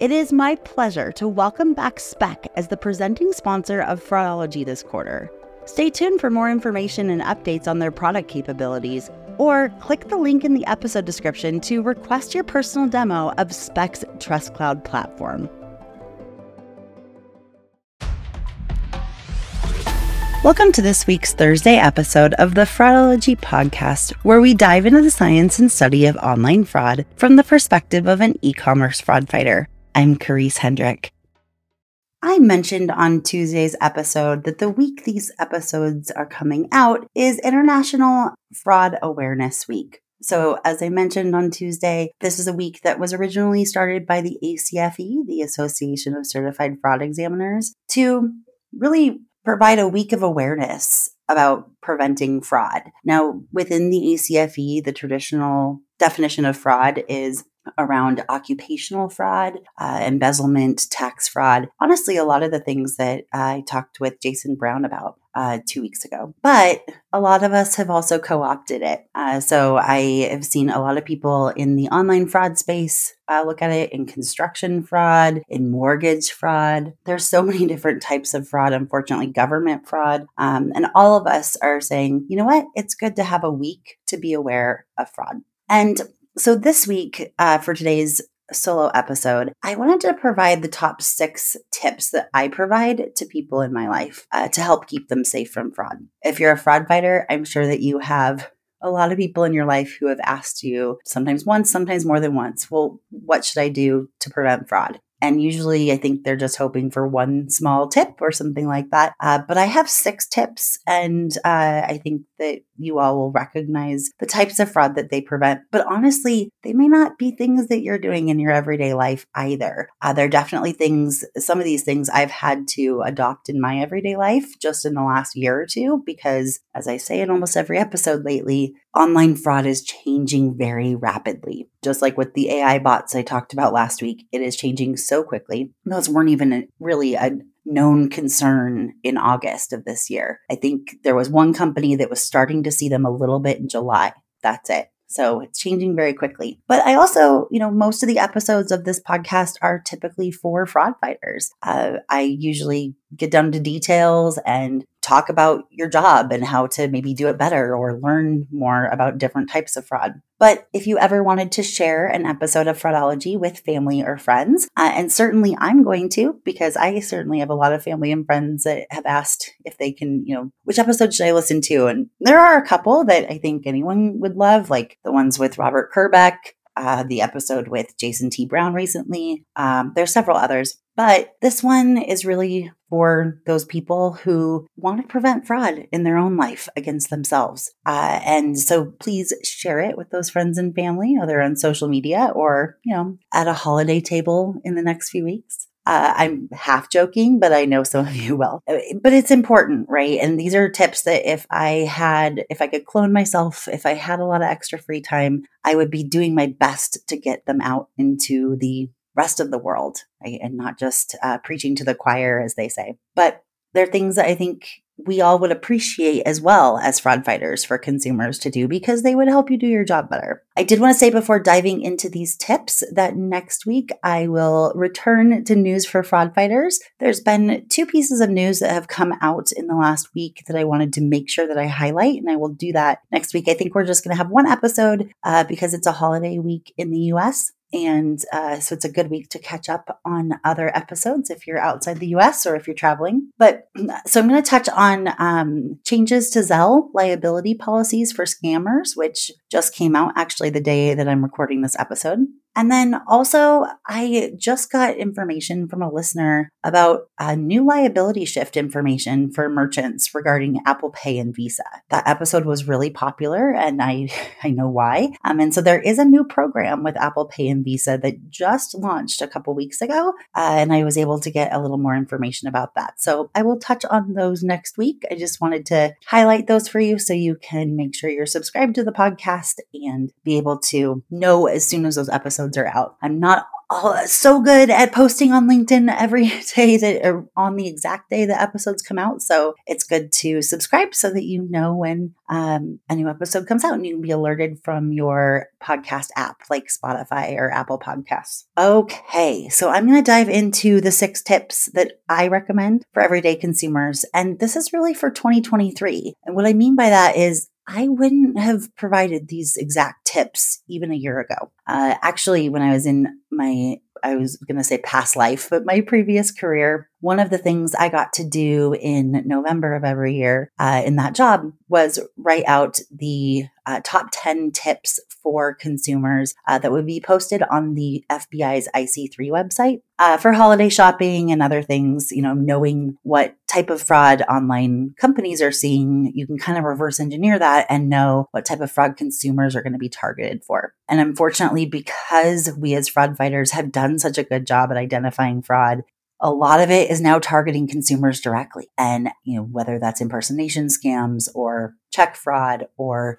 It is my pleasure to welcome back Spec as the presenting sponsor of Fraudology this quarter. Stay tuned for more information and updates on their product capabilities, or click the link in the episode description to request your personal demo of Spec's Trust Cloud platform. Welcome to this week's Thursday episode of the Fraudology podcast, where we dive into the science and study of online fraud from the perspective of an e commerce fraud fighter. I'm Karisse Hendrick. I mentioned on Tuesday's episode that the week these episodes are coming out is International Fraud Awareness Week. So, as I mentioned on Tuesday, this is a week that was originally started by the ACFE, the Association of Certified Fraud Examiners, to really provide a week of awareness about preventing fraud. Now, within the ACFE, the traditional definition of fraud is around occupational fraud, uh, embezzlement, tax fraud. Honestly, a lot of the things that I talked with Jason Brown about uh, two weeks ago. But a lot of us have also co opted it. Uh, so I have seen a lot of people in the online fraud space uh, look at it in construction fraud, in mortgage fraud. There's so many different types of fraud, unfortunately, government fraud. Um, and all of us are saying, you know what? It's good to have a week to be aware of fraud. And so, this week uh, for today's solo episode, I wanted to provide the top six tips that I provide to people in my life uh, to help keep them safe from fraud. If you're a fraud fighter, I'm sure that you have a lot of people in your life who have asked you, sometimes once, sometimes more than once, well, what should I do to prevent fraud? And usually, I think they're just hoping for one small tip or something like that. Uh, but I have six tips, and uh, I think that you all will recognize the types of fraud that they prevent. But honestly, they may not be things that you're doing in your everyday life either. Uh, they're definitely things, some of these things I've had to adopt in my everyday life just in the last year or two, because as I say in almost every episode lately, online fraud is changing very rapidly. Just like with the AI bots I talked about last week, it is changing so quickly. Those weren't even really a known concern in August of this year. I think there was one company that was starting to see them a little bit in July. That's it. So it's changing very quickly. But I also, you know, most of the episodes of this podcast are typically for fraud fighters. Uh, I usually get down to details and talk about your job and how to maybe do it better or learn more about different types of fraud. But if you ever wanted to share an episode of Fraudology with family or friends, uh, and certainly I'm going to because I certainly have a lot of family and friends that have asked if they can, you know, which episode should I listen to? And there are a couple that I think anyone would love, like the ones with Robert Kerbeck, uh, the episode with Jason T. Brown recently. Um, there's several others, but this one is really for those people who want to prevent fraud in their own life against themselves. Uh, and so please share it with those friends and family, either on social media or, you know, at a holiday table in the next few weeks. Uh, I'm half joking, but I know some of you will. Uh, but it's important, right? And these are tips that if I had, if I could clone myself, if I had a lot of extra free time, I would be doing my best to get them out into the rest of the world, right? And not just uh, preaching to the choir, as they say. But there are things that I think we all would appreciate as well as fraud fighters for consumers to do because they would help you do your job better. I did want to say before diving into these tips that next week I will return to news for fraud fighters. There's been two pieces of news that have come out in the last week that I wanted to make sure that I highlight, and I will do that next week. I think we're just going to have one episode uh, because it's a holiday week in the US. And uh, so it's a good week to catch up on other episodes if you're outside the US or if you're traveling. But so I'm going to touch on um, changes to Zelle liability policies for scammers, which just came out actually the day that I'm recording this episode. And then also, I just got information from a listener about a new liability shift information for merchants regarding Apple Pay and Visa. That episode was really popular, and I, I know why. Um, and so there is a new program with Apple Pay and Visa that just launched a couple weeks ago, uh, and I was able to get a little more information about that. So I will touch on those next week. I just wanted to highlight those for you so you can make sure you're subscribed to the podcast and be able to know as soon as those episodes episodes are out. I'm not so good at posting on LinkedIn every day that or on the exact day the episodes come out. So it's good to subscribe so that you know when um, a new episode comes out and you can be alerted from your podcast app like Spotify or Apple Podcasts. Okay, so I'm going to dive into the six tips that I recommend for everyday consumers. And this is really for 2023. And what I mean by that is I wouldn't have provided these exact tips even a year ago. Uh, actually, when I was in my, I was going to say past life, but my previous career, one of the things I got to do in November of every year uh, in that job was write out the uh, top 10 tips for consumers uh, that would be posted on the FBI's IC3 website uh, for holiday shopping and other things. You know, knowing what type of fraud online companies are seeing, you can kind of reverse engineer that and know what type of fraud consumers are going to be targeted for. And unfortunately, because we as fraud fighters have done such a good job at identifying fraud, a lot of it is now targeting consumers directly. And, you know, whether that's impersonation scams or check fraud or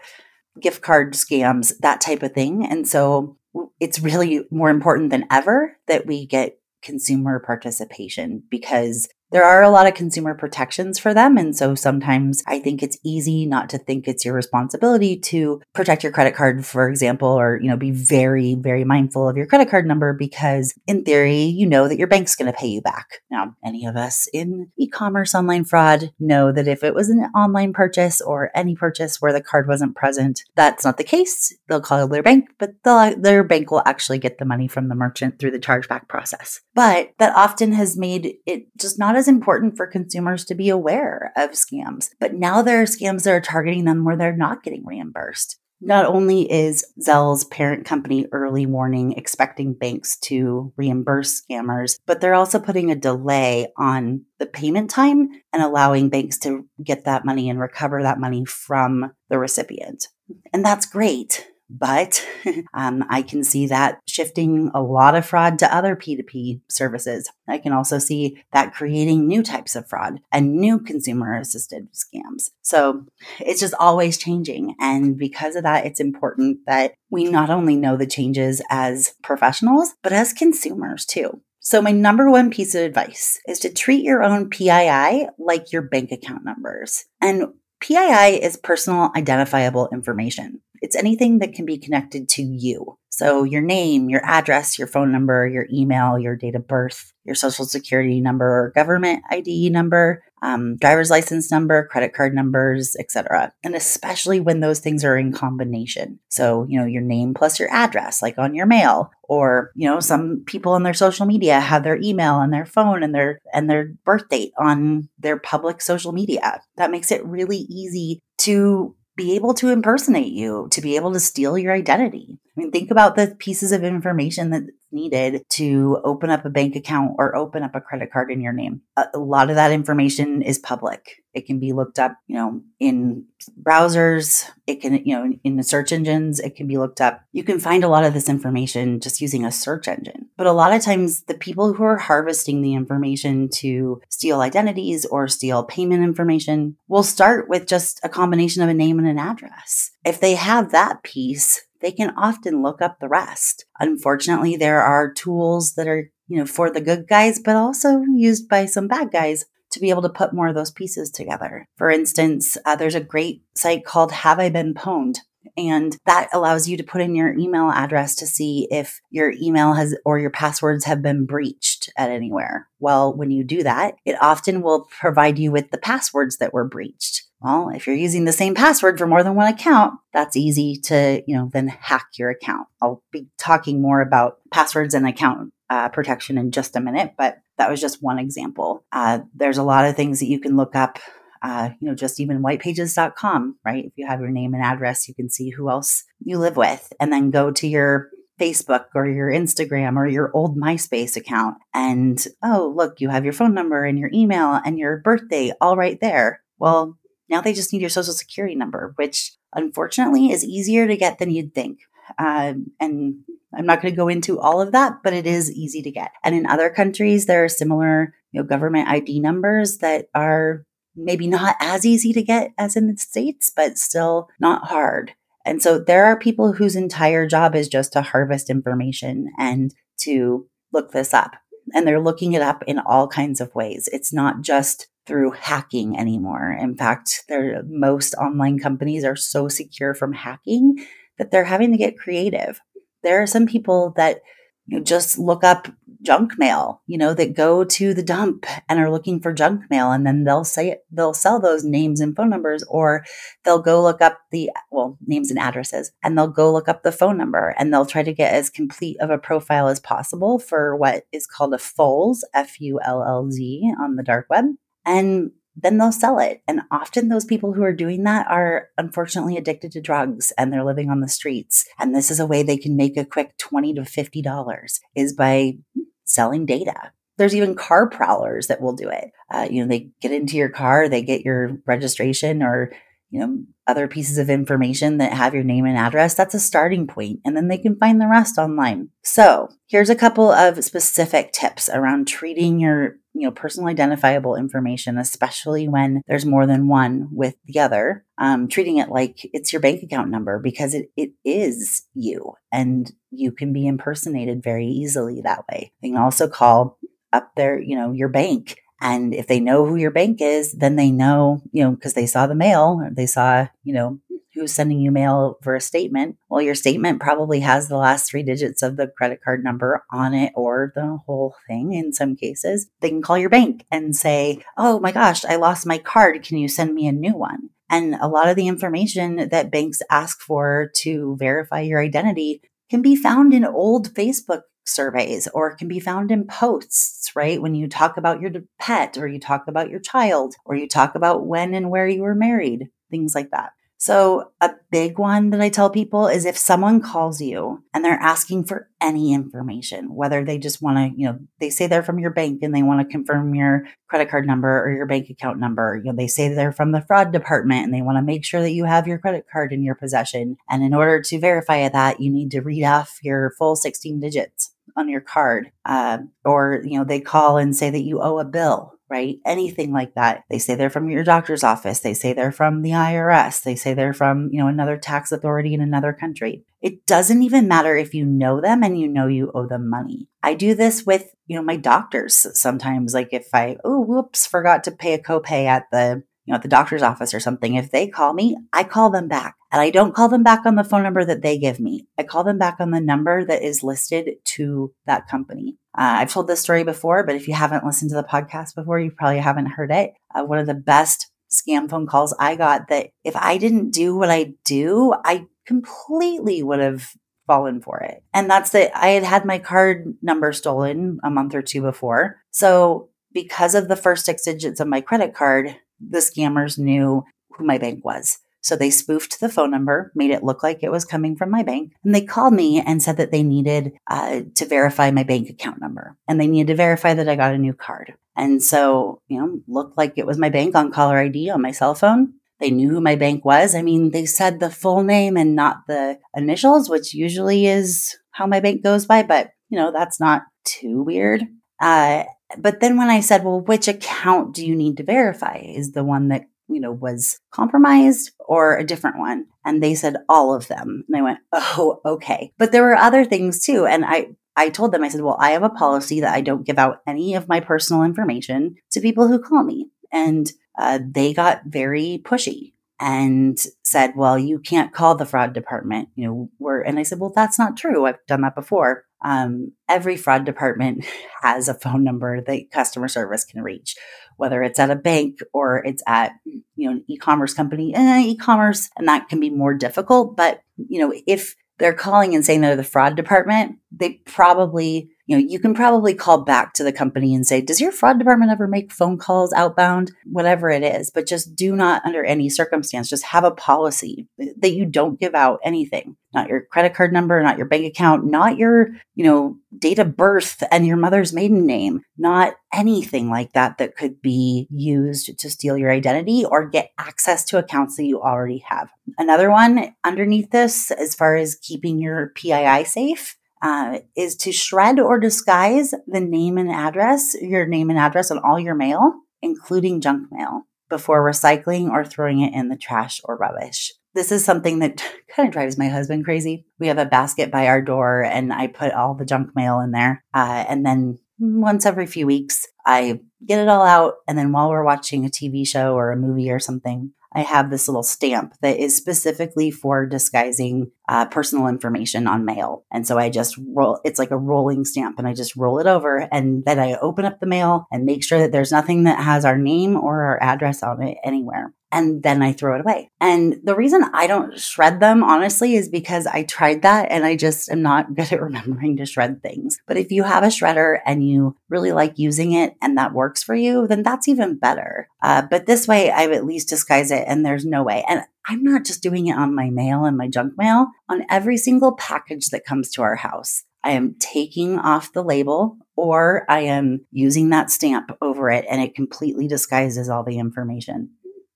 gift card scams, that type of thing. And so it's really more important than ever that we get consumer participation because there are a lot of consumer protections for them. And so sometimes I think it's easy not to think it's your responsibility to protect your credit card, for example, or, you know, be very, very mindful of your credit card number because in theory, you know that your bank's going to pay you back. Now, any of us in e-commerce online fraud know that if it was an online purchase or any purchase where the card wasn't present, that's not the case. They'll call their bank, but their bank will actually get the money from the merchant through the chargeback process. But that often has made it just not important for consumers to be aware of scams. But now there are scams that are targeting them where they're not getting reimbursed. Not only is Zelle's parent company early warning expecting banks to reimburse scammers, but they're also putting a delay on the payment time and allowing banks to get that money and recover that money from the recipient. And that's great. But um, I can see that shifting a lot of fraud to other P2P services. I can also see that creating new types of fraud and new consumer assisted scams. So it's just always changing. And because of that, it's important that we not only know the changes as professionals, but as consumers too. So, my number one piece of advice is to treat your own PII like your bank account numbers. And PII is personal identifiable information. It's anything that can be connected to you. So your name, your address, your phone number, your email, your date of birth, your social security number or government ID number, um, driver's license number, credit card numbers, etc. And especially when those things are in combination. So, you know, your name plus your address, like on your mail, or, you know, some people on their social media have their email and their phone and their and their birth date on their public social media. That makes it really easy to be able to impersonate you, to be able to steal your identity. I mean, think about the pieces of information that's needed to open up a bank account or open up a credit card in your name. A, lot of that information is public. It can be looked up, you know, in browsers. It can, you know, in the search engines, it can be looked up. You can find a lot of this information just using a search engine. But a lot of times, the people who are harvesting the information to steal identities or steal payment information will start with just a combination of a name and an address. If they have that piece, they can often look up the rest. Unfortunately, there are tools that are, you know, for the good guys, but also used by some bad guys to be able to put more of those pieces together. For instance, uh, there's a great site called Have I Been Pwned? And that allows you to put in your email address to see if your email has or your passwords have been breached at anywhere. Well, when you do that, it often will provide you with the passwords that were breached. Well, if you're using the same password for more than one account, that's easy to, you know, then hack your account. I'll be talking more about passwords and account uh, protection in just a minute, but that was just one example. Uh, there's a lot of things that you can look up. Uh, you know, just even whitepages.com, right? If you have your name and address, you can see who else you live with, and then go to your Facebook or your Instagram or your old MySpace account. And oh, look, you have your phone number and your email and your birthday all right there. Well, now they just need your social security number, which unfortunately is easier to get than you'd think. Um, and I'm not going to go into all of that, but it is easy to get. And in other countries, there are similar, you know, government ID numbers that are maybe not as easy to get as in the states, but still not hard. And so there are people whose entire job is just to harvest information and to look this up. And they're looking it up in all kinds of ways. It's not just through hacking anymore. In fact, most online companies are so secure from hacking that they're having to get creative. There are some people that you know, just look up junk mail, you know, that go to the dump and are looking for junk mail. And then they'll say it, they'll sell those names and phone numbers, or they'll go look up the, well, names and addresses, and they'll go look up the phone number and they'll try to get as complete of a profile as possible for what is called a FULLZ, F U L L Z on the dark web. And then they'll sell it. And often those people who are doing that are unfortunately addicted to drugs and they're living on the streets. And this is a way they can make a quick 20 to $50 is by selling data. There's even car prowlers that will do it. Uh, you know, they get into your car, they get your registration or you know, other pieces of information that have your name and address, that's a starting point, and then they can find the rest online. So, here's a couple of specific tips around treating your, you know, personal identifiable information, especially when there's more than one with the other. Um, treating it like it's your bank account number because it, it is you, and you can be impersonated very easily that way. You can also call up their, you know, your bank and if they know who your bank is, then they know, you know, because they saw the mail, they saw, you know, who's sending you mail for a statement. Well, your statement probably has the last three digits of the credit card number on it or the whole thing in some cases. They can call your bank and say, Oh my gosh, I lost my card. Can you send me a new one? And a lot of the information that banks ask for to verify your identity can be found in old Facebook surveys or can be found in posts, right? When you talk about your pet or you talk about your child or you talk about when and where you were married, things like that. So, a big one that I tell people is if someone calls you and they're asking for any information, whether they just want to, you know, they say they're from your bank and they want to confirm your credit card number or your bank account number, you know, they say they're from the fraud department and they want to make sure that you have your credit card in your possession. And in order to verify that, you need to read off your full 16 digits on your card. Uh, or, you know, they call and say that you owe a bill right? Anything like that. They say they're from your doctor's office. They say they're from the IRS. They say they're from, you know, another tax authority in another country. It doesn't even matter if you know them and you know you owe them money. I do this with, you know, my doctors sometimes. Like if I, oh, whoops, forgot to pay a copay at the you know, at the doctor's office or something, if they call me, I call them back. And I don't call them back on the phone number that they give me. I call them back on the number that is listed to that company. Uh, I've told this story before, but if you haven't listened to the podcast before, you probably haven't heard it. Uh, one of the best scam phone calls I got that if I didn't do what I do, I completely would have fallen for it. And that's that I had had my card number stolen a month or two before. So because of the first six digits of my credit card, the scammers knew who my bank was. So they spoofed the phone number, made it look like it was coming from my bank, and they called me and said that they needed uh, to verify my bank account number and they needed to verify that I got a new card. And so, you know, looked like it was my bank on caller ID on my cell phone. They knew who my bank was. I mean, they said the full name and not the initials, which usually is how my bank goes by, but you know, that's not too weird. Uh, but then when I said, well, which account do you need to verify? Is the one that, you know, was compromised or a different one? And they said all of them. And I went, oh, okay. But there were other things too. And I, I told them, I said, well, I have a policy that I don't give out any of my personal information to people who call me. And uh, they got very pushy and said, well, you can't call the fraud department. You know, we're, and I said, well, that's not true. I've done that before. Um, every fraud department has a phone number that customer service can reach, whether it's at a bank or it's at you know an e-commerce company. Eh, e-commerce, and that can be more difficult. But you know, if they're calling and saying they're the fraud department, they probably you know, you can probably call back to the company and say, does your fraud department ever make phone calls outbound? Whatever it is, but just do not under any circumstance, just have a policy that you don't give out anything, not your credit card number, not your bank account, not your, you know, date of birth and your mother's maiden name, not anything like that that could be used to steal your identity or get access to accounts that you already have. Another one underneath this, as far as keeping your PII safe, uh, is to shred or disguise the name and address, your name and address on all your mail, including junk mail, before recycling or throwing it in the trash or rubbish. this is something that kind of drives my husband crazy. We have a basket by our door, and I put all the junk mail in there. Uh, and then once every few weeks, I get it all out. And then while we're watching a TV show or a movie or something, I have this little stamp that is specifically for disguising uh, personal information on mail. And so I just roll, it's like a rolling stamp and I just roll it over and then I open up the mail and make sure that there's nothing that has our name or our address on it anywhere and then I throw it away. And the reason I don't shred them, honestly, is because I tried that and I just am not good at remembering to shred things. But if you have a shredder and you really like using it and that works for you, then that's even better. Uh, but this way, I've at least disguised it and there's no way. And I'm not just doing it on my mail and my junk mail, on every single package that comes to our house. I am taking off the label or I am using that stamp over it and it completely disguises all the information.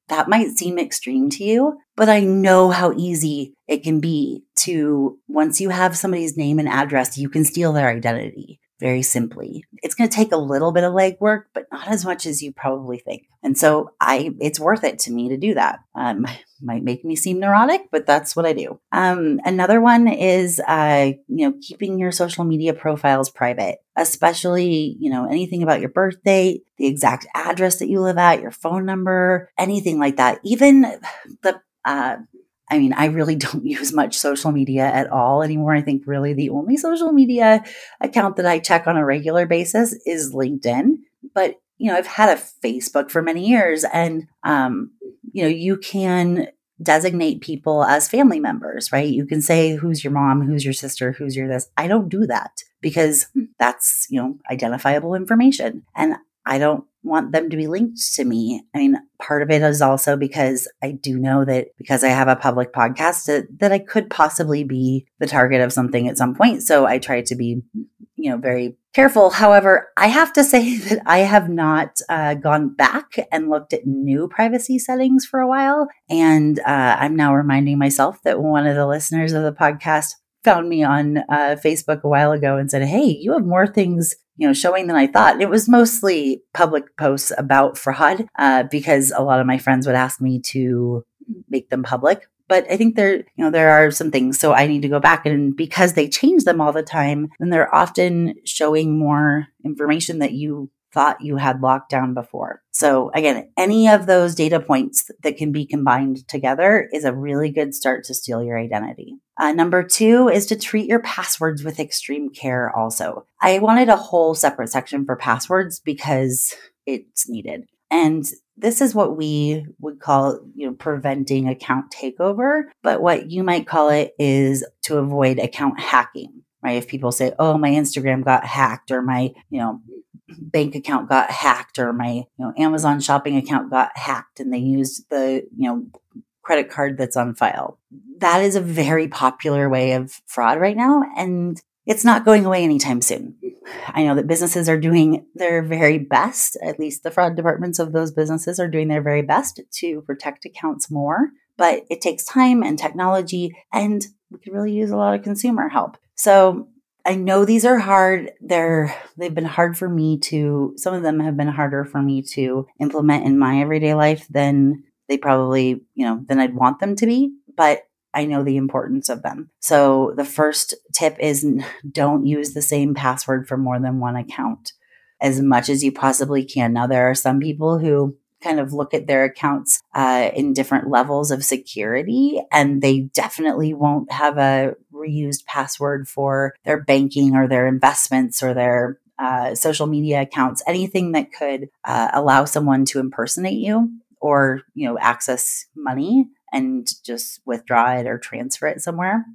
That might seem extreme to you, but I know how easy it can be to, once you have somebody's name and address, you can steal their identity very simply. It's going to take a little bit of legwork, but not as much as you probably think. And so I, it's worth it to me to do that. Um, might make me seem neurotic, but that's what I do. Um, another one is, uh, you know, keeping your social media profiles private, especially, you know, anything about your birth date, the exact address that you live at, your phone number, anything like that. Even the, uh, I mean, I really don't use much social media at all anymore. I think really the only social media account that I check on a regular basis is LinkedIn. But, you know, I've had a Facebook for many years and, um, you know, you can designate people as family members, right? You can say who's your mom, who's your sister, who's your this. I don't do that because that's, you know, identifiable information. And I don't want them to be linked to me. I mean, part of it is also because I do know that because I have a public podcast that, that I could possibly be the target of something at some point. So I try to be, you know, very careful. However, I have to say that I have not uh, gone back and looked at new privacy settings for a while. And uh, I'm now reminding myself that one of the listeners of the podcast found me on uh, Facebook a while ago and said, Hey, you have more things you know, showing than I thought. It was mostly public posts about fraud uh, because a lot of my friends would ask me to make them public. But I think there, you know, there are some things. So I need to go back and because they change them all the time, then they're often showing more information that you thought you had locked down before. So again, any of those data points that can be combined together is a really good start to steal your identity. Uh, number two is to treat your passwords with extreme care also. I wanted a whole separate section for passwords because it's needed. And this is what we would call, you know, preventing account takeover. But what you might call it is to avoid account hacking, right? If people say, oh, my Instagram got hacked or my, you know, bank account got hacked or my you know Amazon shopping account got hacked and they used the you know credit card that's on file. That is a very popular way of fraud right now and it's not going away anytime soon. I know that businesses are doing their very best, at least the fraud departments of those businesses are doing their very best to protect accounts more, but it takes time and technology and we could really use a lot of consumer help. So I know these are hard. They're they've been hard for me to some of them have been harder for me to implement in my everyday life than they probably, you know, than I'd want them to be, but I know the importance of them. So the first tip is don't use the same password for more than one account as much as you possibly can. Now there are some people who kind of look at their accounts uh, in different levels of security, and they definitely won't have a reused password for their banking or their investments or their uh, social media accounts, anything that could uh, allow someone to impersonate you or you know access money and just withdraw it or transfer it somewhere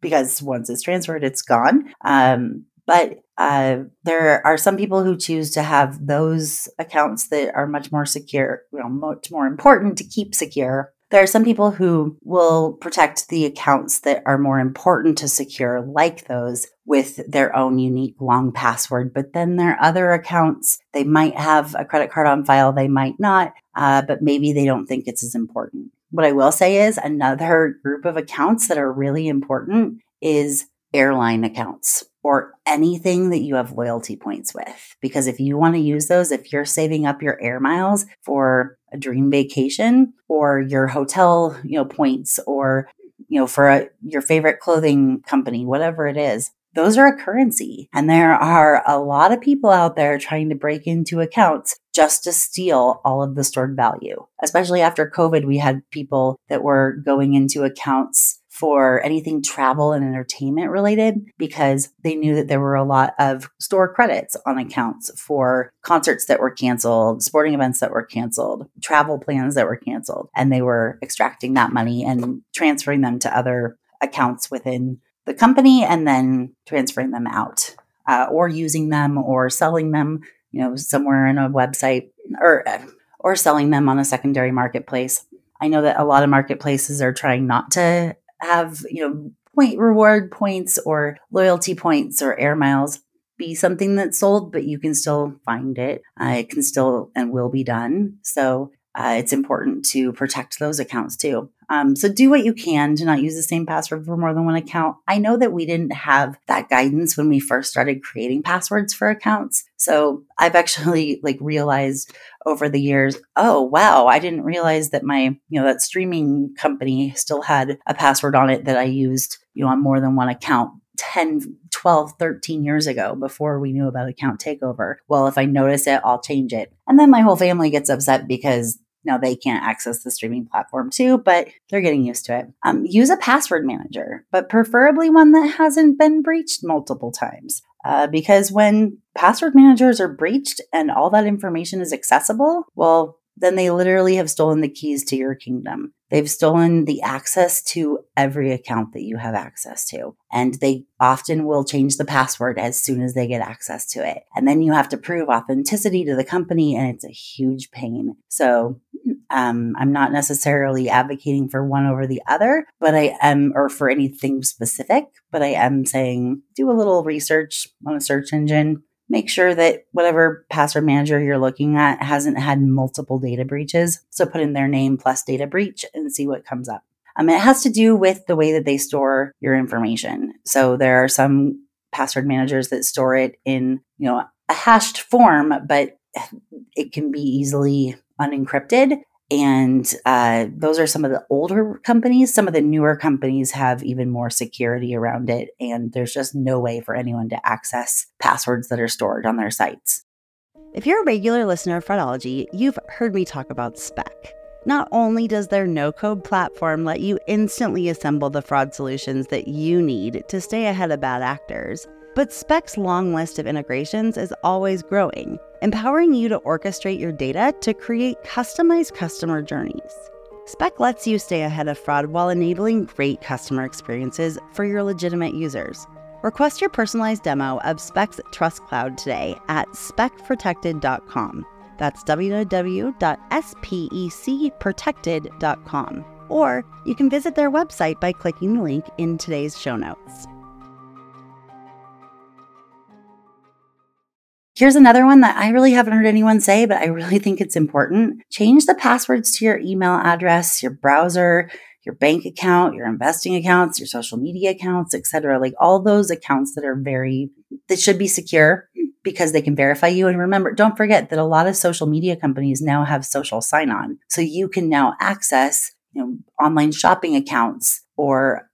because once it's transferred, it's gone. Um, but uh, there are some people who choose to have those accounts that are much more secure, you know, much more important to keep secure. There are some people who will protect the accounts that are more important to secure, like those with their own unique long password. But then there are other accounts, they might have a credit card on file, they might not, uh, but maybe they don't think it's as important. What I will say is another group of accounts that are really important is airline accounts or anything that you have loyalty points with. Because if you want to use those, if you're saving up your air miles for a dream vacation or your hotel, you know, points or you know, for a, your favorite clothing company, whatever it is, those are a currency. And there are a lot of people out there trying to break into accounts just to steal all of the stored value. Especially after COVID, we had people that were going into accounts for anything travel and entertainment related because they knew that there were a lot of store credits on accounts for concerts that were canceled, sporting events that were canceled, travel plans that were canceled. And they were extracting that money and transferring them to other accounts within the company and then transferring them out uh, or using them or selling them, you know, somewhere in a website or or selling them on a secondary marketplace. I know that a lot of marketplaces are trying not to have, you know, point reward points or loyalty points or air miles be something that's sold, but you can still find it. Uh, it can still and will be done. So uh, it's important to protect those accounts too. Um, so do what you can to not use the same password for more than one account. I know that we didn't have that guidance when we first started creating passwords for accounts. So I've actually like realized over the years, oh wow, I didn't realize that my, you know, that streaming company still had a password on it that I used, you know, on more than one account 10, 12, 13 years ago before we knew about account takeover. Well, if I notice it, I'll change it. And then my whole family gets upset because now they can't access the streaming platform too, but they're getting used to it. Um, use a password manager, but preferably one that hasn't been breached multiple times. Uh, because when password managers are breached and all that information is accessible, well, then they literally have stolen the keys to your kingdom. They've stolen the access to every account that you have access to. And they often will change the password as soon as they get access to it. And then you have to prove authenticity to the company, and it's a huge pain. So um, I'm not necessarily advocating for one over the other, but I am, or for anything specific, but I am saying do a little research on a search engine make sure that whatever password manager you're looking at hasn't had multiple data breaches. So put in their name plus data breach and see what comes up. Um, it has to do with the way that they store your information. So there are some password managers that store it in, you know, a hashed form, but it can be easily unencrypted. And uh, those are some of the older companies. Some of the newer companies have even more security around it. And there's just no way for anyone to access passwords that are stored on their sites. If you're a regular listener of Fraudology, you've heard me talk about Spec. Not only does their no code platform let you instantly assemble the fraud solutions that you need to stay ahead of bad actors, but Spec's long list of integrations is always growing, empowering you to orchestrate your data to create customized customer journeys. Spec lets you stay ahead of fraud while enabling great customer experiences for your legitimate users. Request your personalized demo of Spec's Trust Cloud today at specprotected.com. That's www.specprotected.com. Or you can visit their website by clicking the link in today's show notes. Here's another one that I really haven't heard anyone say, but I really think it's important. Change the passwords to your email address, your browser, your bank account, your investing accounts, your social media accounts, etc. Like all those accounts that are very that should be secure because they can verify you. And remember, don't forget that a lot of social media companies now have social sign-on. So you can now access, you know, online shopping accounts or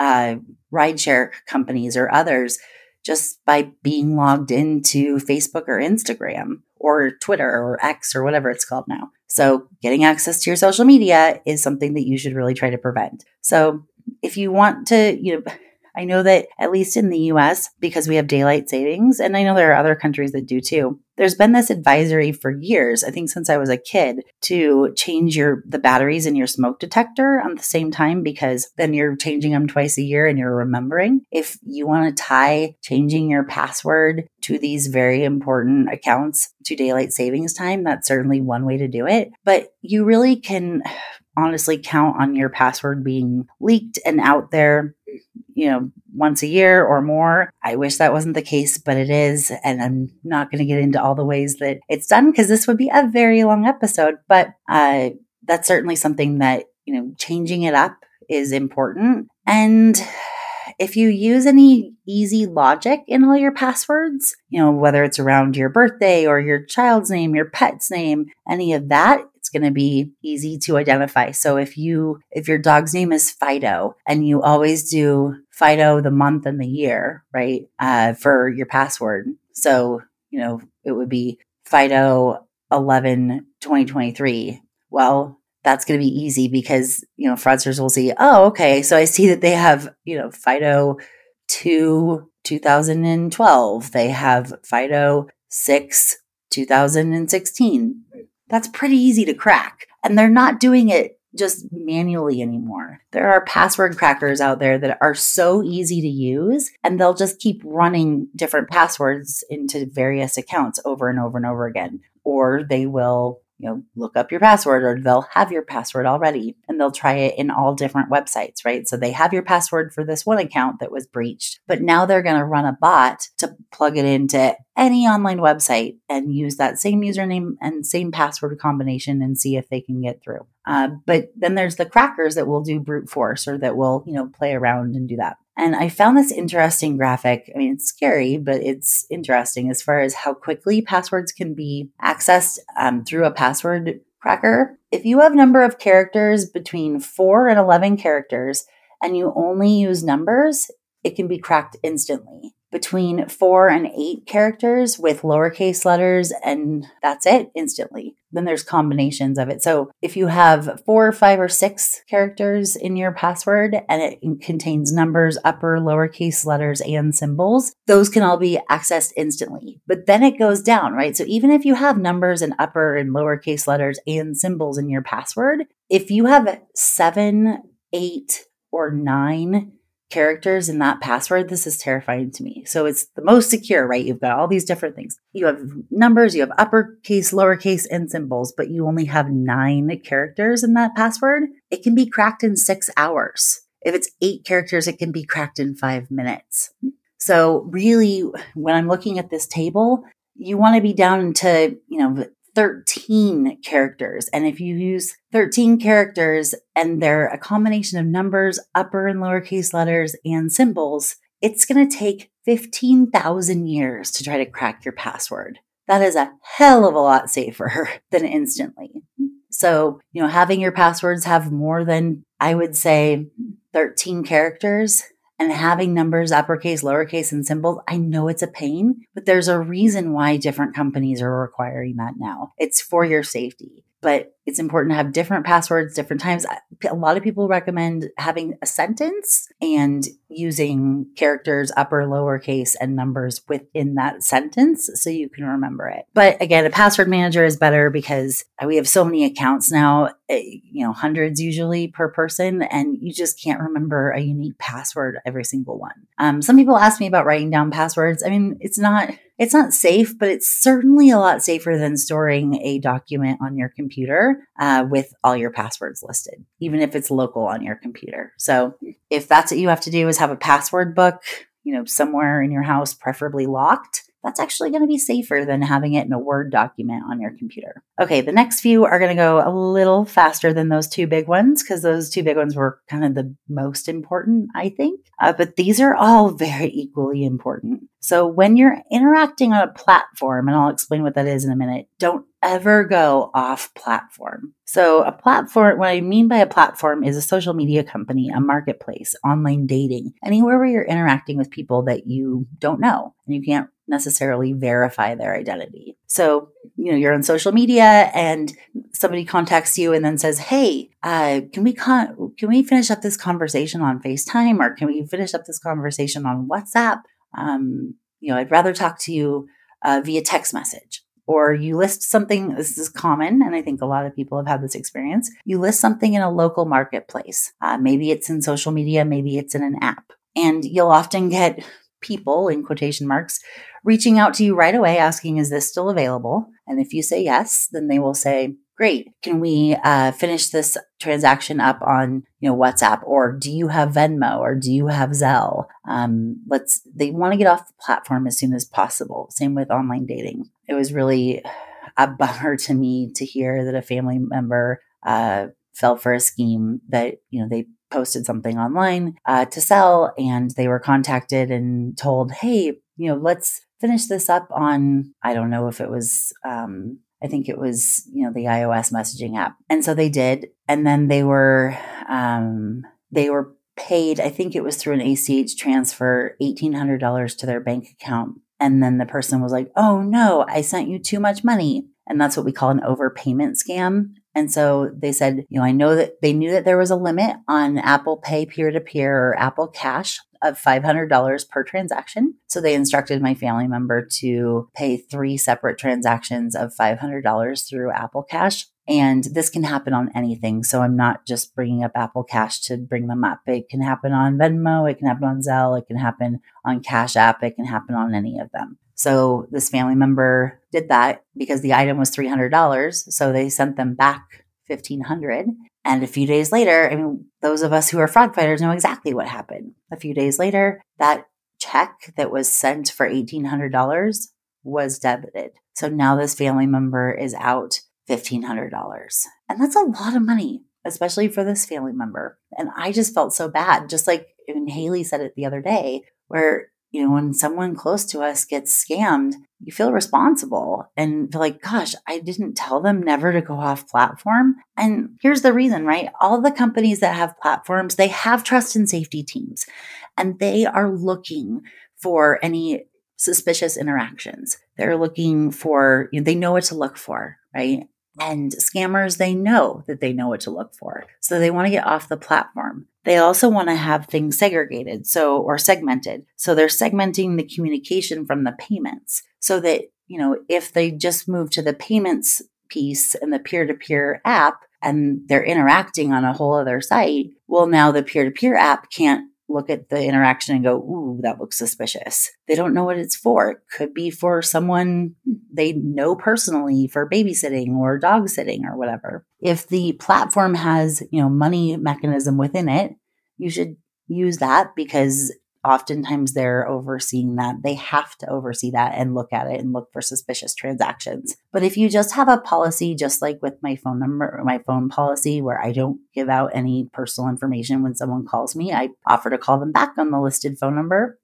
uh, rideshare companies or others just by being logged into Facebook or Instagram or Twitter or X or whatever it's called now. So, getting access to your social media is something that you should really try to prevent. So, if you want to, you know, I know that at least in the US, because we have daylight savings, and I know there are other countries that do too, there's been this advisory for years, I think since I was a kid, to change your the batteries in your smoke detector on the same time because then you're changing them twice a year and you're remembering. If you want to tie changing your password to these very important accounts to daylight savings time, that's certainly one way to do it. But you really can honestly count on your password being leaked and out there you know, once a year or more. I wish that wasn't the case, but it is. And I'm not going to get into all the ways that it's done because this would be a very long episode. But uh, that's certainly something that, you know, changing it up is important. And if you use any easy logic in all your passwords, you know, whether it's around your birthday or your child's name, your pet's name, any of that, it's going to be easy to identify. So if you if your dog's name is Fido and you always do Fido the month and the year, right? Uh, for your password. So, you know, it would be Fido 11 2023. Well, that's going to be easy because, you know, fraudsters will see, oh, okay, so I see that they have, you know, Fido 2 2012. They have Fido 6 2016. That's pretty easy to crack. And they're not doing it just manually anymore. There are password crackers out there that are so easy to use and they'll just keep running different passwords into various accounts over and over and over again. Or they will you know, look up your password or they'll have your password already and they'll try it in all different websites, right? So they have your password for this one account that was breached, but now they're going to run a bot to plug it into any online website and use that same username and same password combination and see if they can get through. Uh, but then there's the crackers that will do brute force or that will, you know, play around and do that. And I found this interesting graphic. I mean, it's scary, but it's interesting as far as how quickly passwords can be accessed um, through a password cracker. If you have number of characters between 4 and 11 characters and you only use numbers, it can be cracked instantly between four and eight characters with lowercase letters, and that's it instantly. Then there's combinations of it. So if you have four, five, or six characters in your password and it contains numbers, upper, lowercase letters, and symbols, those can all be accessed instantly. But then it goes down, right? So even if you have numbers and upper and lowercase letters and symbols in your password, if you have seven, eight, or nine characters in that password, this is terrifying to me. So it's the most secure, right? You've got all these different things. You have numbers, you have uppercase, lowercase, and symbols, but you only have nine characters in that password. It can be cracked in six hours. If it's eight characters, it can be cracked in five minutes. So really, when I'm looking at this table, you want to be down to, you know, 13 characters. And if you use 13 characters and they're a combination of numbers, upper and lowercase letters, and symbols, it's going to take 15,000 years to try to crack your password. That is a hell of a lot safer than instantly. So, you know, having your passwords have more than, I would say, 13 characters and having numbers, uppercase, lowercase, and symbols, I know it's a pain, but there's a reason why different companies are requiring that now. It's for your safety but it's important to have different passwords different times. A lot of people recommend having a sentence and using characters upper lowercase and numbers within that sentence so you can remember it. But again a password manager is better because we have so many accounts now eh, you know hundreds usually per person and you just can't remember a unique password every single one. Um, some people ask me about writing down passwords. I mean it's not it's not safe, but it's certainly a lot safer than storing a document on your computer uh, with all your passwords listed, even if it's local on your computer. So if that's what you have to do is have a password book, you know, somewhere in your house, preferably locked, that's actually going to be safer than having it in a Word document on your computer. Okay, the next few are going to go a little faster than those two big ones because those two big ones were kind of the most important, I think. Uh, but these are all very equally important. So when you're interacting on a platform, and I'll explain what that is in a minute, don't ever go off platform. So, a platform, what I mean by a platform is a social media company, a marketplace, online dating, anywhere where you're interacting with people that you don't know and you can't necessarily verify their identity. So, you know, you're on social media and somebody contacts you and then says, "Hey, uh, can we con- can we finish up this conversation on FaceTime or can we finish up this conversation on WhatsApp?" Um, you know, I'd rather talk to you uh, via text message. Or you list something, this is common, and I think a lot of people have had this experience. You list something in a local marketplace. Uh, maybe it's in social media, maybe it's in an app. And you'll often get people, in quotation marks, reaching out to you right away asking, Is this still available? And if you say yes, then they will say, Great. Can we uh, finish this transaction up on you know WhatsApp or do you have Venmo or do you have Zelle? Um, let's. They want to get off the platform as soon as possible. Same with online dating. It was really a bummer to me to hear that a family member uh, fell for a scheme that you know they posted something online uh, to sell and they were contacted and told, hey, you know, let's finish this up on, I don't know if it was, um, I think it was, you know, the iOS messaging app. And so they did. And then they were, um, they were paid, I think it was through an ACH transfer, $1,800 to their bank account. And then the person was like, oh no, I sent you too much money. And that's what we call an overpayment scam. And so they said, you know, I know that they knew that there was a limit on Apple Pay peer to peer or Apple Cash of $500 per transaction. So they instructed my family member to pay three separate transactions of $500 through Apple Cash. And this can happen on anything. So I'm not just bringing up Apple Cash to bring them up. It can happen on Venmo, it can happen on Zelle, it can happen on Cash App, it can happen on any of them. So this family member did that because the item was $300. So they sent them back 1500 and a few days later, I mean, those of us who are fraud fighters know exactly what happened. A few days later, that check that was sent for $1,800 was debited. So now this family member is out $1,500. And that's a lot of money, especially for this family member. And I just felt so bad, just like Haley said it the other day, where you know, when someone close to us gets scammed, you feel responsible and feel like, gosh, I didn't tell them never to go off platform. And here's the reason, right? All the companies that have platforms, they have trust and safety teams and they are looking for any suspicious interactions. They're looking for, you know, they know what to look for, right? And scammers, they know that they know what to look for. So they want to get off the platform. They also want to have things segregated, so or segmented. So they're segmenting the communication from the payments so that, you know, if they just move to the payments piece and the peer-to-peer app and they're interacting on a whole other site, well now the peer-to-peer app can't look at the interaction and go, ooh, that looks suspicious. They don't know what it's for. It could be for someone they know personally for babysitting or dog sitting or whatever. If the platform has, you know, money mechanism within it, you should use that because oftentimes they're overseeing that. They have to oversee that and look at it and look for suspicious transactions. But if you just have a policy, just like with my phone number, my phone policy, where I don't give out any personal information when someone calls me, I offer to call them back on the listed phone number.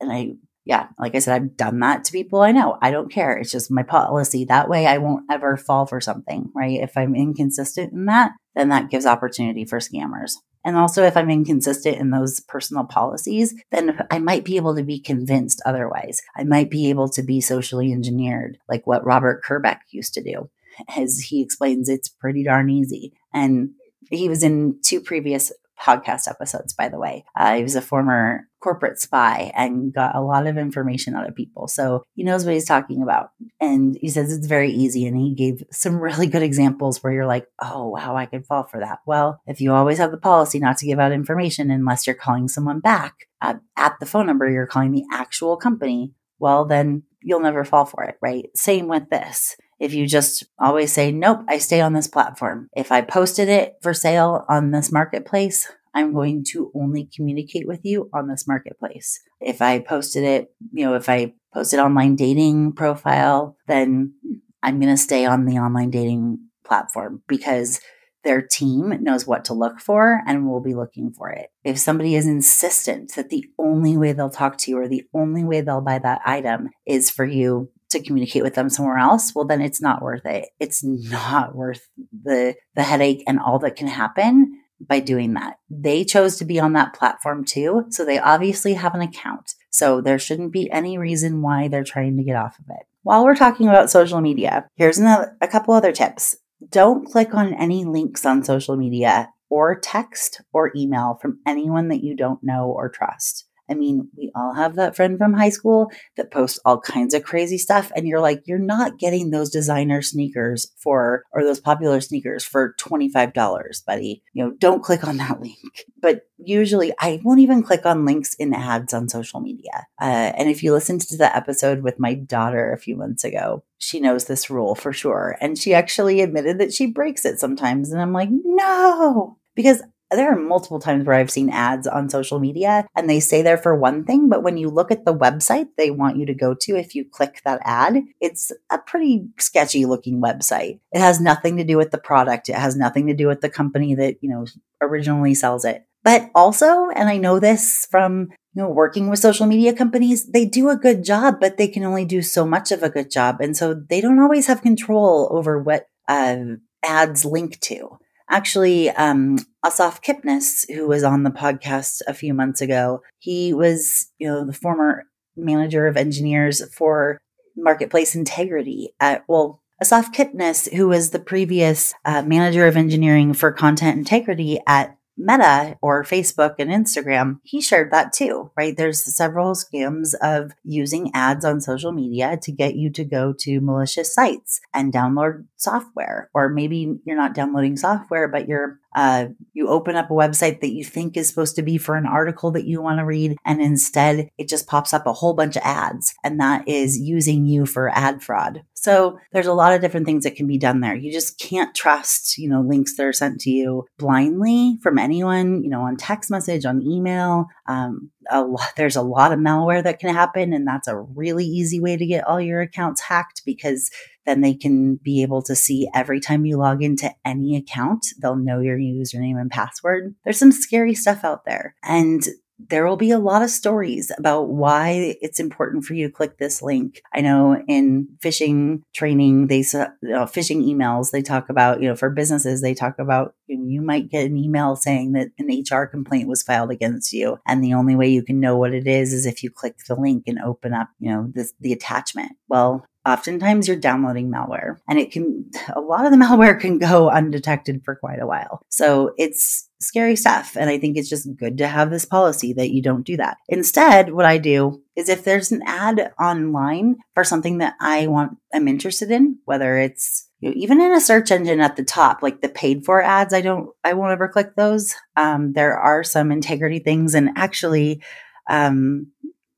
And I, yeah, like I said, I've done that to people I know. I don't care. It's just my policy. That way I won't ever fall for something, right? If I'm inconsistent in that, then that gives opportunity for scammers. And also, if I'm inconsistent in those personal policies, then I might be able to be convinced otherwise. I might be able to be socially engineered, like what Robert Kerbeck used to do. As he explains, it's pretty darn easy. And he was in two previous podcast episodes, by the way. Uh, he was a former corporate spy and got a lot of information out of people. So he knows what he's talking about. And he says it's very easy. And he gave some really good examples where you're like, oh, wow, I could fall for that. Well, if you always have the policy not to give out information unless you're calling someone back uh, at the phone number, you're calling the actual company, well, then you'll never fall for it, right? Same with this. If you just always say, nope, I stay on this platform. If I posted it for sale on this marketplace, I'm going to only communicate with you on this marketplace. If I posted it, you know, if I posted online dating profile, then I'm going to stay on the online dating platform because their team knows what to look for and will be looking for it. If somebody is insistent that the only way they'll talk to you or the only way they'll buy that item is for you to communicate with them somewhere else, well then it's not worth it. It's not worth the the headache and all that can happen by doing that. They chose to be on that platform too, so they obviously have an account. So there shouldn't be any reason why they're trying to get off of it. While we're talking about social media, here's another, a couple other tips. Don't click on any links on social media or text or email from anyone that you don't know or trust. I mean, we all have that friend from high school that posts all kinds of crazy stuff. And you're like, you're not getting those designer sneakers for, or those popular sneakers for $25, buddy. You know, don't click on that link. But usually I won't even click on links in ads on social media. Uh, and if you listened to the episode with my daughter a few months ago, she knows this rule for sure. And she actually admitted that she breaks it sometimes. And I'm like, no, because there are multiple times where I've seen ads on social media and they say they're for one thing, but when you look at the website they want you to go to, if you click that ad, it's a pretty sketchy looking website. It has nothing to do with the product. It has nothing to do with the company that, you know, originally sells it. But also, and I know this from you know working with social media companies, they do a good job, but they can only do so much of a good job, and so they don't always have control over what uh, ads link to. Actually, um, Asaf Kipnis, who was on the podcast a few months ago, he was you know the former manager of engineers for marketplace integrity at well Asaf Kipnis, who was the previous uh, manager of engineering for content integrity at Meta or Facebook and Instagram, he shared that too, right? There's several scams of using ads on social media to get you to go to malicious sites and download software. Or maybe you're not downloading software, but you're uh, you open up a website that you think is supposed to be for an article that you want to read, and instead it just pops up a whole bunch of ads, and that is using you for ad fraud. So there's a lot of different things that can be done there. You just can't trust, you know, links that are sent to you blindly from anyone, you know, on text message, on email. Um, a lot, there's a lot of malware that can happen, and that's a really easy way to get all your accounts hacked because then they can be able to see every time you log into any account, they'll know your username and password. There's some scary stuff out there. And there will be a lot of stories about why it's important for you to click this link. I know in phishing training, they know, uh, phishing emails, they talk about, you know, for businesses, they talk about you, know, you might get an email saying that an HR complaint was filed against you. And the only way you can know what it is is if you click the link and open up, you know, this, the attachment. Well, oftentimes you're downloading malware and it can a lot of the malware can go undetected for quite a while. So it's scary stuff and i think it's just good to have this policy that you don't do that. Instead what i do is if there's an ad online for something that i want i'm interested in whether it's you know, even in a search engine at the top like the paid for ads i don't i won't ever click those. Um, there are some integrity things and actually um,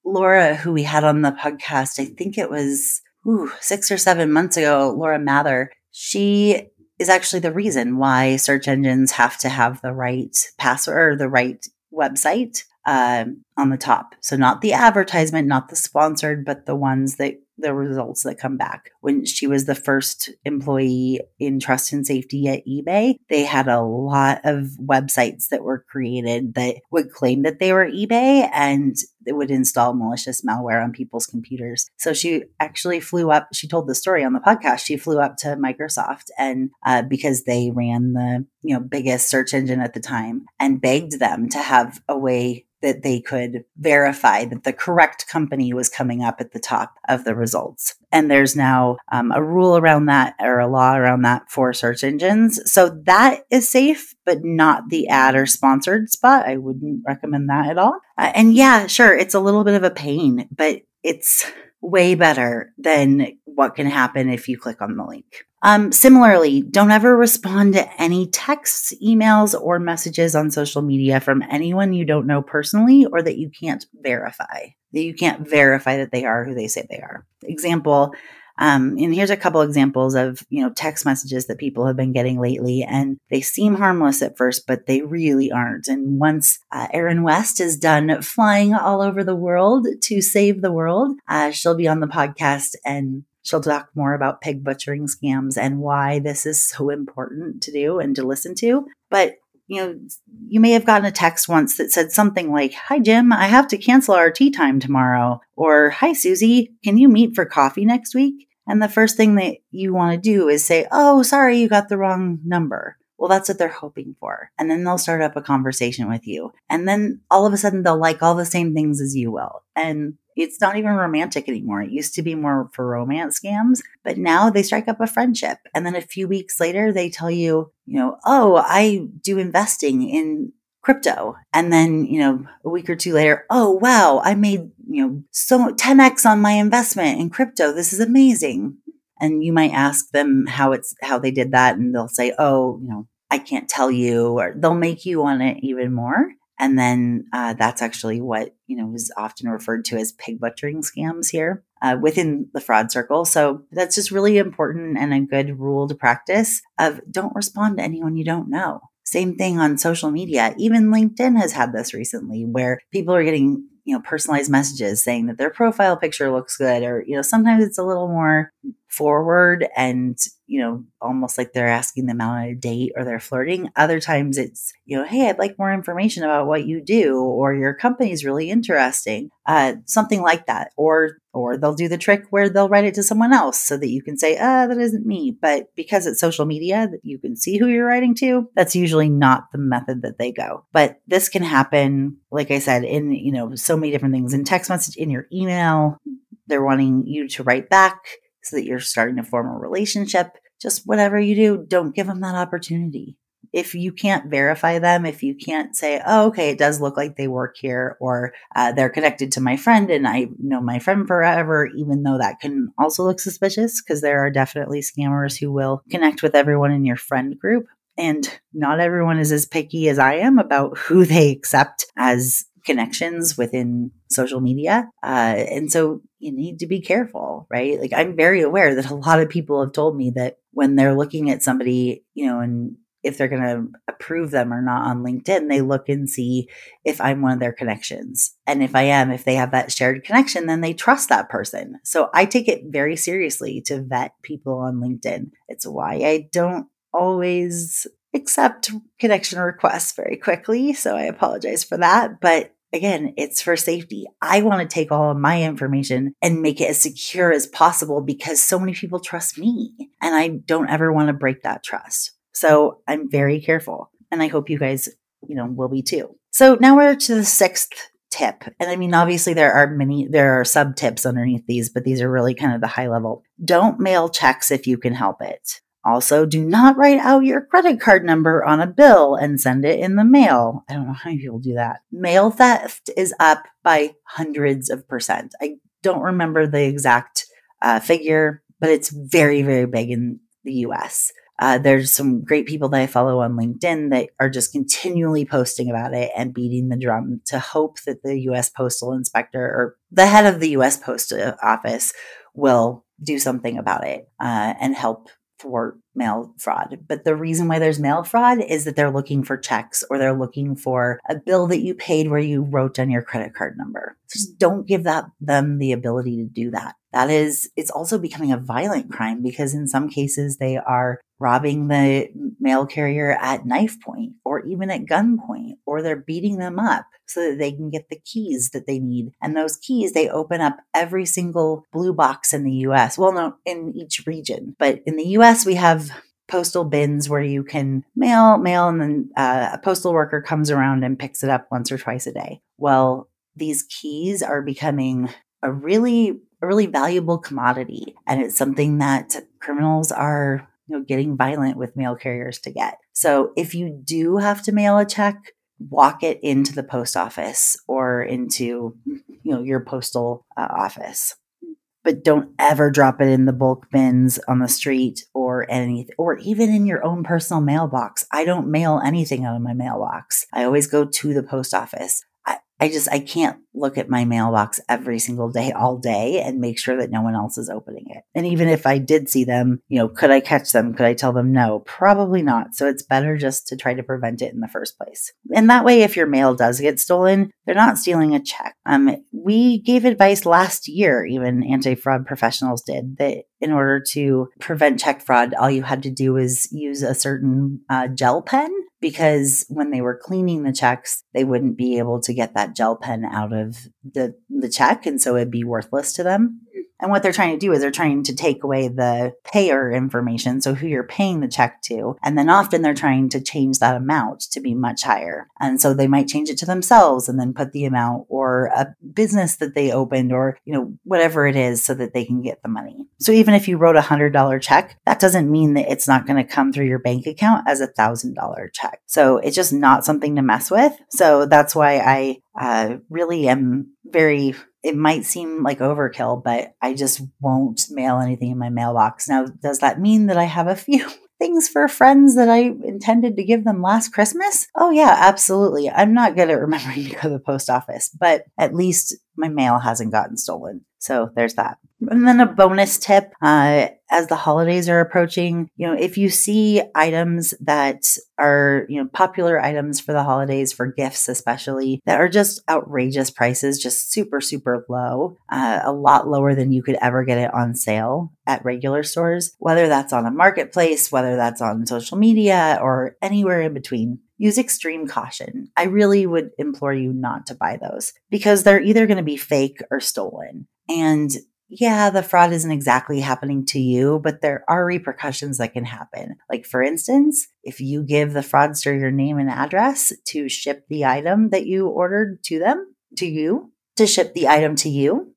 laura who we had on the podcast i think it was ooh, six or seven months ago, Laura Mather, she is actually the reason why search engines have to have the right password or the right website um, on the top. So, not the advertisement, not the sponsored, but the ones that the results that come back. When she was the first employee in trust and safety at eBay, they had a lot of websites that were created that would claim that they were eBay and would install malicious malware on people's computers. So she actually flew up, she told the story on the podcast. She flew up to Microsoft and uh, because they ran the you know biggest search engine at the time and begged them to have a way that they could verify that the correct company was coming up at the top of the results. And there's now um, a rule around that or a law around that for search engines. So that is safe, but not the ad or sponsored spot. I wouldn't recommend that at all. Uh, and yeah, sure, it's a little bit of a pain, but it's way better than what can happen if you click on the link. Um, similarly, don't ever respond to any texts, emails, or messages on social media from anyone you don't know personally or that you can't verify. That you can't verify that they are who they say they are. Example, um, and here's a couple examples of you know text messages that people have been getting lately, and they seem harmless at first, but they really aren't. And once uh, Erin West is done flying all over the world to save the world, uh, she'll be on the podcast and She'll talk more about pig butchering scams and why this is so important to do and to listen to. But you know, you may have gotten a text once that said something like, Hi, Jim, I have to cancel our tea time tomorrow. Or, Hi, Susie, can you meet for coffee next week? And the first thing that you want to do is say, Oh, sorry, you got the wrong number. Well, that's what they're hoping for. And then they'll start up a conversation with you. And then all of a sudden they'll like all the same things as you will. And it's not even romantic anymore. It used to be more for romance scams, but now they strike up a friendship. And then a few weeks later, they tell you, you know, oh, I do investing in crypto. And then, you know, a week or two later, oh, wow, I made, you know, so 10x on my investment in crypto. This is amazing. And you might ask them how it's, how they did that. And they'll say, oh, you know, I can't tell you, or they'll make you want it even more. And then uh, that's actually what you know is often referred to as pig butchering scams here uh, within the fraud circle. So that's just really important and a good rule to practice of don't respond to anyone you don't know. Same thing on social media. Even LinkedIn has had this recently where people are getting you know personalized messages saying that their profile picture looks good or you know sometimes it's a little more forward and you know, almost like they're asking them out on a date or they're flirting. Other times it's, you know, hey, I'd like more information about what you do or your company's really interesting. Uh, something like that. Or or they'll do the trick where they'll write it to someone else so that you can say, ah, that isn't me. But because it's social media that you can see who you're writing to, that's usually not the method that they go. But this can happen, like I said, in, you know, so many different things in text message, in your email. They're wanting you to write back so that you're starting to form a relationship. Just whatever you do, don't give them that opportunity. If you can't verify them, if you can't say, oh, okay, it does look like they work here, or uh, they're connected to my friend and I know my friend forever, even though that can also look suspicious because there are definitely scammers who will connect with everyone in your friend group. And not everyone is as picky as I am about who they accept as connections within social media. Uh, and so you need to be careful, right? Like I'm very aware that a lot of people have told me that when they're looking at somebody, you know, and if they're going to approve them or not on LinkedIn, they look and see if I'm one of their connections. And if I am, if they have that shared connection, then they trust that person. So I take it very seriously to vet people on LinkedIn. It's why I don't always accept connection requests very quickly. So I apologize for that. But again, it's for safety. I want to take all of my information and make it as secure as possible because so many people trust me and I don't ever want to break that trust. So I'm very careful and I hope you guys, you know, will be too. So now we're to the sixth tip. And I mean, obviously there are many, there are sub tips underneath these, but these are really kind of the high level. Don't mail checks if you can help it. Also, do not write out your credit card number on a bill and send it in the mail. I don't know how people do that. Mail theft is up by hundreds of percent. I don't remember the exact uh, figure, but it's very, very big in the US. Uh, there's some great people that I follow on LinkedIn that are just continually posting about it and beating the drum to hope that the US Postal Inspector or the head of the US Post Office will do something about it uh, and help for mail fraud. But the reason why there's mail fraud is that they're looking for checks or they're looking for a bill that you paid where you wrote down your credit card number. Just don't give that them the ability to do that. That is, it's also becoming a violent crime because in some cases they are robbing the mail carrier at knife point or even at gunpoint, or they're beating them up so that they can get the keys that they need. And those keys, they open up every single blue box in the US. Well, no, in each region, but in the US, we have postal bins where you can mail, mail, and then uh, a postal worker comes around and picks it up once or twice a day. Well, these keys are becoming a really a really valuable commodity and it's something that criminals are you know getting violent with mail carriers to get. So if you do have to mail a check walk it into the post office or into you know your postal uh, office. But don't ever drop it in the bulk bins on the street or anything or even in your own personal mailbox. I don't mail anything out of my mailbox. I always go to the post office I just I can't look at my mailbox every single day all day and make sure that no one else is opening it. And even if I did see them, you know, could I catch them? Could I tell them no? Probably not. So it's better just to try to prevent it in the first place. And that way if your mail does get stolen, they're not stealing a check. Um we gave advice last year, even anti-fraud professionals did, that in order to prevent check fraud, all you had to do was use a certain uh, gel pen because when they were cleaning the checks, they wouldn't be able to get that gel pen out of the, the check. And so it'd be worthless to them. And what they're trying to do is they're trying to take away the payer information, so who you're paying the check to. And then often they're trying to change that amount to be much higher. And so they might change it to themselves and then put the amount or a business that they opened or, you know, whatever it is so that they can get the money. So even if you wrote a $100 check, that doesn't mean that it's not going to come through your bank account as a $1,000 check. So it's just not something to mess with. So that's why I uh, really am very it might seem like overkill, but I just won't mail anything in my mailbox. Now, does that mean that I have a few things for friends that I intended to give them last Christmas? Oh, yeah, absolutely. I'm not good at remembering to go to the post office, but at least my mail hasn't gotten stolen. So there's that. And then a bonus tip uh, as the holidays are approaching, you know, if you see items that are, you know, popular items for the holidays, for gifts especially, that are just outrageous prices, just super, super low, uh, a lot lower than you could ever get it on sale at regular stores, whether that's on a marketplace, whether that's on social media, or anywhere in between use extreme caution. I really would implore you not to buy those because they're either going to be fake or stolen. And yeah, the fraud isn't exactly happening to you, but there are repercussions that can happen. Like, for instance, if you give the fraudster your name and address to ship the item that you ordered to them, to you, to ship the item to you,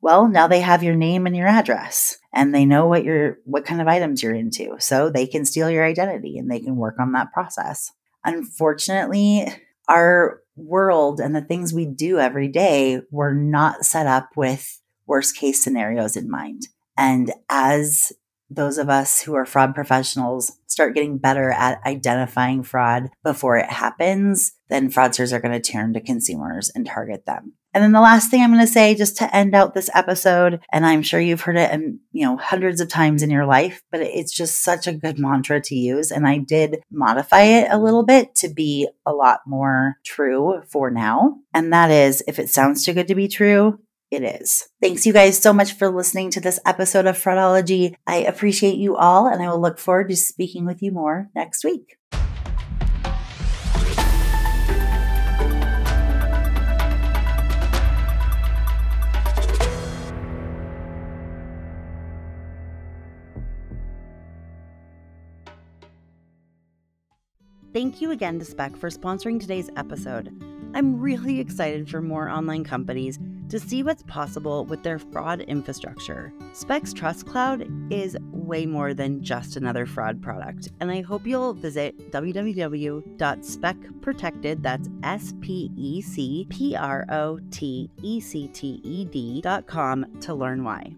well, now they have your name and your address and they know what you're, what kind of items you're into. So they can steal your identity and they can work on that process. Unfortunately, our world and the things we do every day were not set up with worst case scenarios in mind. And as those of us who are fraud professionals start getting better at identifying fraud before it happens, then fraudsters are going to turn to consumers and target them. And then the last thing I'm going to say just to end out this episode, and I'm sure you've heard it and you know hundreds of times in your life, but it's just such a good mantra to use and I did modify it a little bit to be a lot more true for now. And that is if it sounds too good to be true, it is. Thanks you guys so much for listening to this episode of Fraudology. I appreciate you all and I will look forward to speaking with you more next week. Thank you again to Spec for sponsoring today's episode. I'm really excited for more online companies to see what's possible with their fraud infrastructure. Specs Trust Cloud is way more than just another fraud product, and I hope you'll visit www.specprotected, that's S P E C P R O T E C T E D.com to learn why.